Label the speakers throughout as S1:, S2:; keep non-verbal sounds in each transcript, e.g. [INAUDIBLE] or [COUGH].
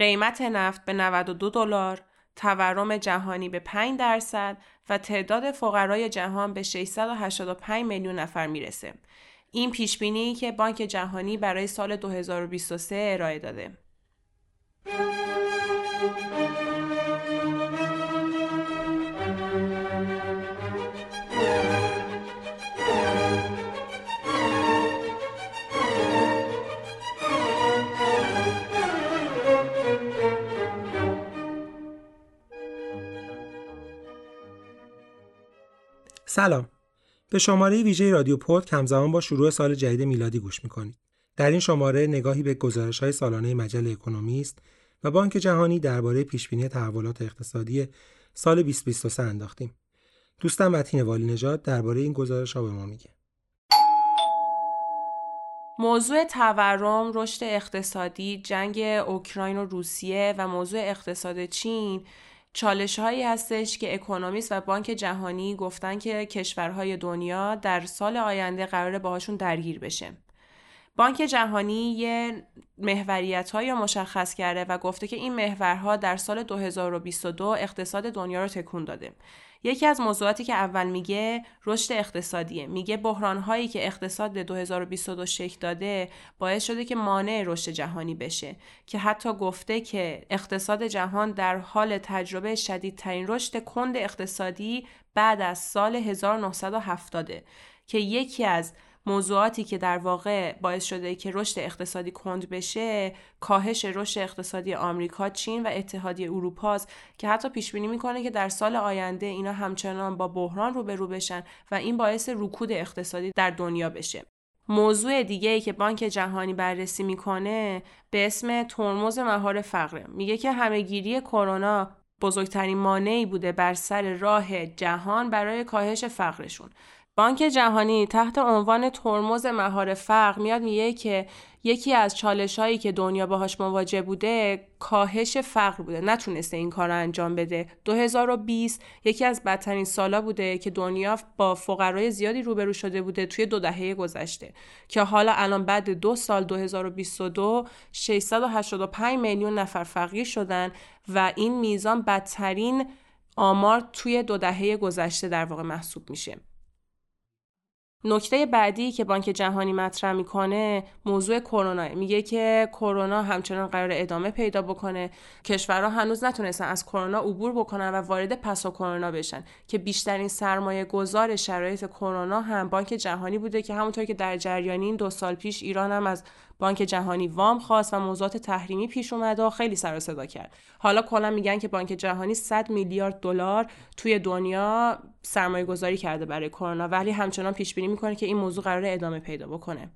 S1: قیمت نفت به 92 دلار، تورم جهانی به 5 درصد و تعداد فقرای جهان به 685 میلیون نفر می‌رسه. این پیش بینی که بانک جهانی برای سال 2023 ارائه داده.
S2: سلام. به شماره ویژه رادیو پود همزمان با شروع سال جدید میلادی گوش می‌کنید. در این شماره نگاهی به گزارش های سالانه مجله اکونومیست و بانک جهانی درباره پیشبینی تحولات اقتصادی سال 2023 انداختیم. دوستم متین والی نژاد درباره این گزارش ها به ما میگه.
S1: موضوع تورم، رشد اقتصادی، جنگ اوکراین و روسیه و موضوع اقتصاد چین چالش هایی هستش که اکونومیست و بانک جهانی گفتن که کشورهای دنیا در سال آینده قراره باهاشون درگیر بشه. بانک جهانی یه محوریت های مشخص کرده و گفته که این محورها در سال 2022 اقتصاد دنیا رو تکون داده. یکی از موضوعاتی که اول میگه رشد اقتصادیه. میگه بحران هایی که اقتصاد 2022 شکل داده باعث شده که مانع رشد جهانی بشه که حتی گفته که اقتصاد جهان در حال تجربه شدیدترین رشد کند اقتصادی بعد از سال 1970 که یکی از موضوعاتی که در واقع باعث شده که رشد اقتصادی کند بشه کاهش رشد اقتصادی آمریکا، چین و اتحادیه اروپا که حتی پیش بینی می‌کنه که در سال آینده اینا همچنان با بحران روبرو بشن و این باعث رکود اقتصادی در دنیا بشه. موضوع دیگه ای که بانک جهانی بررسی می‌کنه به اسم ترمز مهار فقره میگه که همهگیری کرونا بزرگترین مانعی بوده بر سر راه جهان برای کاهش فقرشون بانک جهانی تحت عنوان ترمز مهار فقر میاد میگه که یکی از چالش هایی که دنیا باهاش مواجه بوده کاهش فقر بوده. نتونسته این کار رو انجام بده. 2020 یکی از بدترین سالا بوده که دنیا با فقرای زیادی روبرو شده بوده توی دو دهه گذشته که حالا الان بعد دو سال 2022 685 میلیون نفر فقیر شدن و این میزان بدترین آمار توی دو دهه گذشته در واقع محسوب میشه. نکته بعدی که بانک جهانی مطرح می‌کنه موضوع کرونا. میگه که کرونا همچنان قرار ادامه پیدا بکنه. کشورها هنوز نتونستن از کرونا عبور بکنن و وارد پسا کرونا بشن. که بیشترین سرمایه گذار شرایط کرونا هم بانک جهانی بوده که همونطور که در جریانی دو سال پیش ایران هم از بانک جهانی وام خواست و موضوعات تحریمی پیش اومده و خیلی سر صدا کرد. حالا کلا میگن که بانک جهانی 100 میلیارد دلار توی دنیا سرمایه گذاری کرده برای کرونا ولی همچنان پیش بینی می‌کنه که این موضوع قرار ادامه پیدا بکنه.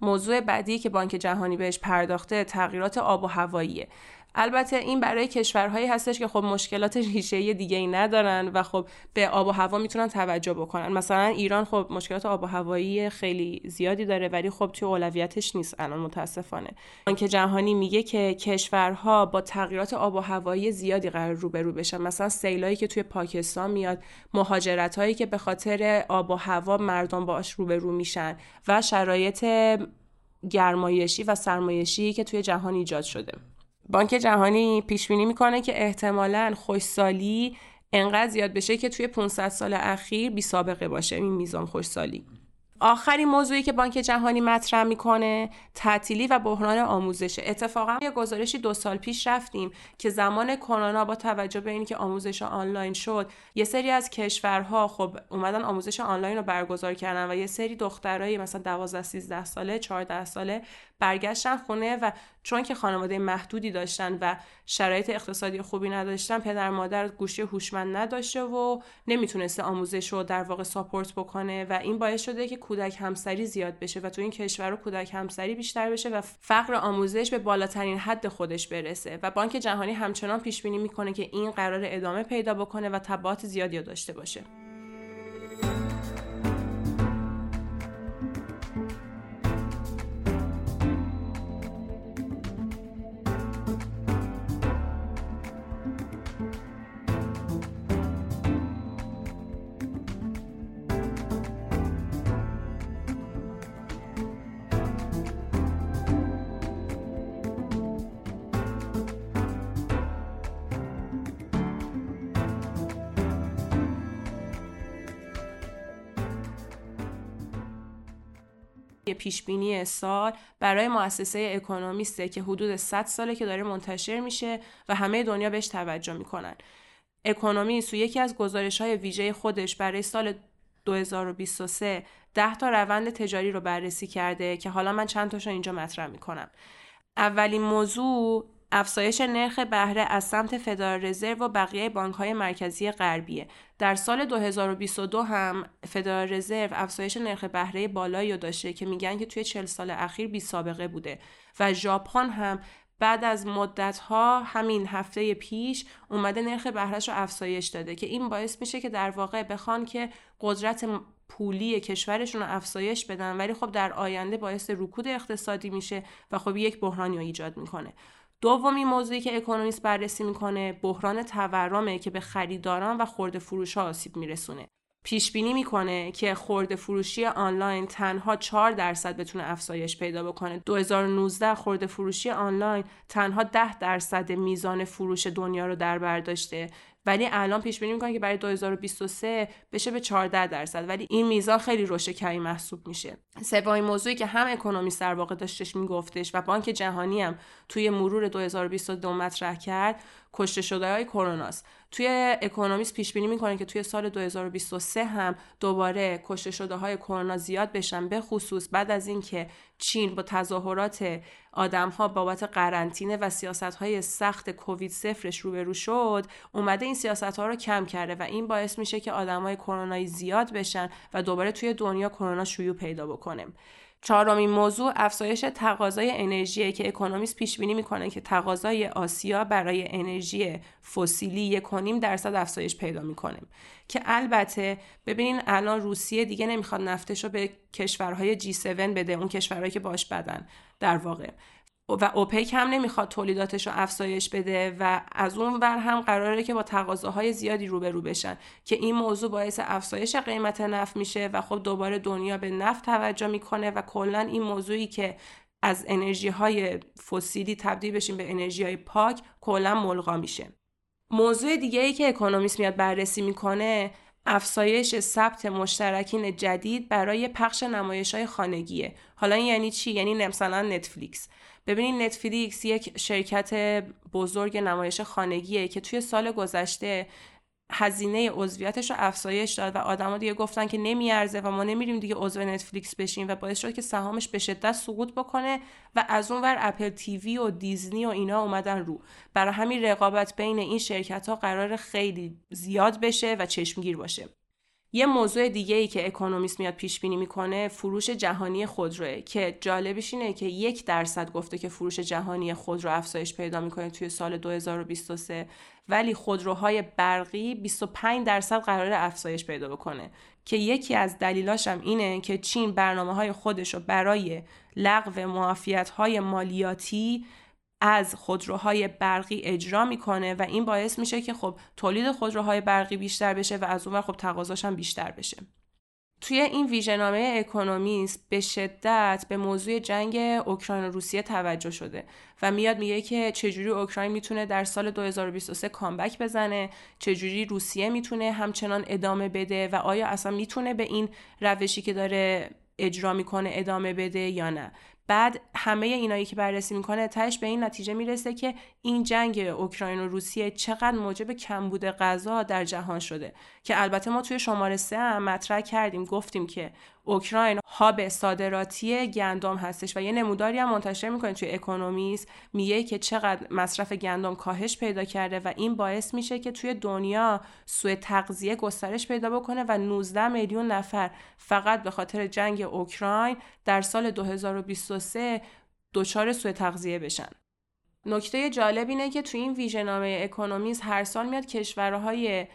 S1: موضوع بعدی که بانک جهانی بهش پرداخته تغییرات آب و هواییه. البته این برای کشورهایی هستش که خب مشکلات [LAUGHS] ریشه دیگه ای ندارن و خب به آب و هوا می‌تونن توجه بکنن. مثلا ایران خب مشکلات آب و هوایی خیلی زیادی داره ولی خب توی اولویتش نیست الان متاسفانه. بانک جهانی میگه که کشورها با تغییرات آب و هوایی زیادی قرار روبرو بشن. مثلا سیلایی که توی پاکستان میاد مهاجرت هایی که به خاطر آب و هوا مردم باش روبرو میشن و شرایط گرمایشی و سرمایشی که توی جهان ایجاد شده. بانک جهانی پیش بینی می‌کنه که احتمالا خوشسالی انقدر زیاد بشه که توی 500 سال اخیر بی سابقه باشه این میزان خوشسالی آخرین موضوعی که بانک جهانی مطرح می‌کنه تعطیلی و بحران آموزش. اتفاقا یه گزارشی دو سال پیش رفتیم که زمان کرونا با توجه به اینکه آموزش آنلاین شد یه سری از کشورها خب اومدن آموزش آنلاین رو برگزار کردن و یه سری دخترای مثلا 12 13 ساله 14 ساله برگشتن خونه و چون که خانواده محدودی داشتن و شرایط اقتصادی خوبی نداشتن پدر مادر گوشی هوشمند نداشته و نمی‌تونسته آموزش رو در واقع ساپورت بکنه و این باعث شده که کودک همسری زیاد بشه و تو این کشور کودک همسری بیشتر بشه و فقر آموزش به بالاترین حد خودش برسه و بانک جهانی همچنان پیش بینی می‌کنه که این قرار ادامه پیدا بکنه و تبعات زیادی داشته باشه. پیش بینی سال برای مؤسسه اکونومیسته که حدود 100 ساله که داره منتشر میشه و همه دنیا بهش توجه می‌کنن. اکونومیست و یکی از گزارش های ویژه خودش برای سال 2023 ده تا روند تجاری رو بررسی کرده که حالا من چند تاشو اینجا مطرح می‌کنم. اولین موضوع افزایش نرخ بهره از سمت فدرال رزرو و بقیه بانک های مرکزی غربیه. در سال 2022 هم فدرال رزرو افزایش نرخ بهره بالایی رو داشته که میگن که توی 40 سال اخیر بی سابقه بوده. و ژاپن هم بعد از مدت ها همین هفته پیش اومده نرخ بهرهش رو افزایش داده که این باعث میشه که در واقع بخوان که قدرت پولی کشورشون رو افزایش بدن. ولی خب در آینده باعث رکود اقتصادی میشه و خب یک بحرانی رو ایجاد می‌کنه. دومی موضوعی که اکونومیست بررسی می‌کنه بحران تورمه که به خریداران و خورده فروش ها آسیب میرسونه. پیش بینی می‌کنه که خورده فروشی آنلاین تنها 4 درصد بتونه افزایش پیدا بکنه. 2019 خورده فروشی آنلاین تنها 10 درصد میزان فروش دنیا رو در بر داشته. ولی الان پیش بینی می‌کنن که برای 2023 بشه به 14 درصد. ولی این میزان خیلی رشد کمی محسوب میشه. سومین موضوعی که هم اکونومیست در واقع داشتش میگفتش و بانک جهانی هم توی مرور 2022 مطرح کرد کشته شده های کروناست. توی اکونومیست پیش بینی می‌کنه که توی سال 2023 هم دوباره کشته شده های کرونا زیاد بشن به خصوص بعد از اینکه چین با تظاهرات آدم ها بابت قرنطینه و سیاست های سخت کووید صفرش روبرو شد اومده این سیاست ها رو کم کرده و این باعث میشه که آدم های کرونایی زیاد بشن و دوباره توی دنیا کرونا شیوع پیدا بکنه. چهارمین موضوع افزایش تقاضای انرژی که اکونومیست پیش بینی می‌کنه که تقاضای آسیا برای انرژی فسیلی یک درصد افزایش پیدا می‌کنه. که البته ببینین الان روسیه دیگه نمی‌خواد نفتش رو به کشورهای G7 بده اون کشورهایی که باش بدن در واقع. و اوپک هم نمی‌خواد تولیداتش رو افزایش بده و از اون ور هم قراره که با تقاضاهای زیادی روبرو بشن که این موضوع باعث افزایش قیمت نفت میشه و خب دوباره دنیا به نفت توجه می‌کنه و کلا این موضوعی که از انرژی های فسیلی تبدیل بشیم به انرژی های پاک کلا ملغا میشه. موضوع دیگه ای که اکونومیست میاد بررسی می‌کنه افزایش ثبت مشترکین جدید برای پخش نمایش های خانگیه. حالا این یعنی چی؟ یعنی مثلا نتفلیکس. ببینید نتفلیکس یک شرکت بزرگ نمایش خانگیه که توی سال گذشته هزینه عضویتش رو افزایش داد و آدما دیگه گفتن که نمیارزه و ما نمیریم دیگه عضو نتفلیکس بشیم و باعث شد که سهامش به شدت سقوط بکنه و از اون ور اپل تیوی و دیزنی و اینا اومدن رو. برای همین رقابت بین این شرکت ها قرار خیلی زیاد بشه و چشمگیر باشه. یه موضوع دیگه ای که اکونومیست میاد پیش بینی می‌کنه فروش جهانی خودروه که جالبش اینه که یک درصد گفته که فروش جهانی خودرو افزایش پیدا می‌کنه توی سال 2023 ولی خودروهای برقی 25 درصد قرار افزایش پیدا بکنه. که یکی از دلیلاش هم اینه که چین برنامه های خودش رو برای لغو معافیت های مالیاتی از خودروهای برقی اجرا می‌کنه و این باعث میشه که خب تولید خودروهای برقی بیشتر بشه و از اونور خب تقاضاش هم بیشتر بشه. توی این ویژنامه اکونومیست به شدت به موضوع جنگ اوکراین و روسیه توجه شده و میاد میگه که چجوری اوکراین می‌تونه در سال 2023 کامبک بزنه چجوری روسیه می‌تونه همچنان ادامه بده و آیا اصلا می‌تونه به این روشی که داره اجرا می‌کنه ادامه بده یا نه. بعد همه اینایی که بررسی می‌کنه تهش به این نتیجه می‌رسه که این جنگ اوکراین و روسیه چقدر موجب کمبود غذا در جهان شده. که البته ما توی شماره سه هم مطرح کردیم گفتیم که اوکراین هاب صادراتی گندم هستش و یه نموداری هم منتشر می‌کنه توی اکونومیست. میگه که چقدر مصرف گندم کاهش پیدا کرده و این باعث میشه که توی دنیا سوء تغذیه گسترش پیدا بکنه و 19 میلیون نفر فقط به خاطر جنگ اوکراین در سال 2023 دچار سوء تغذیه بشن. نکته جالب اینه که توی این ویژنامه اکونومیست هر سال میاد کشورهای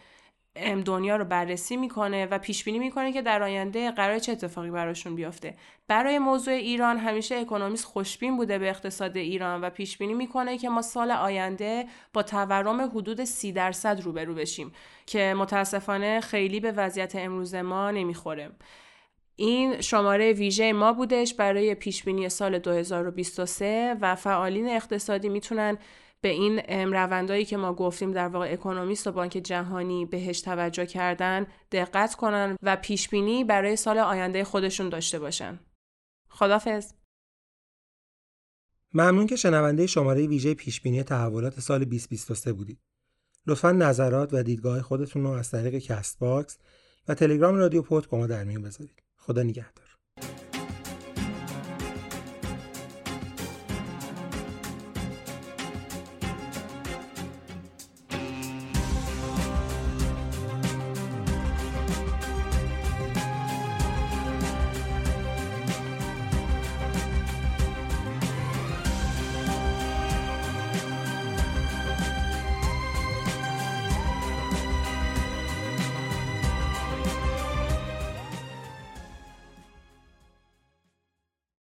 S1: دنیا رو بررسی می‌کنه و پیش بینی می‌کنه که در آینده قرار چه اتفاقی براشون بیفته. برای موضوع ایران همیشه اکونومیست خوشبین بوده به اقتصاد ایران و پیش بینی می‌کنه که ما سال آینده با تورم حدود سی درصد روبرو بشیم که متاسفانه خیلی به وضعیت امروز ما نمی‌خوره. این شماره ویژه ما بودش برای پیش بینی سال 2023 و فعالین اقتصادی می‌تونن به این روندایی که ما گفتیم در واقع اکونومیست و بانک جهانی بهش توجه کردن دقت کنن و پیش بینی برای سال آینده خودشون داشته باشن خدافظ
S2: ممنون که شنونده شماره ویژه پیشبینی تحولات سال 2023 بودید. لطفا نظرات و دیدگاه خودتون رو از طریق Castbox و تلگرام رادیو پود با ما در میون بذارید. خدا نگهدار.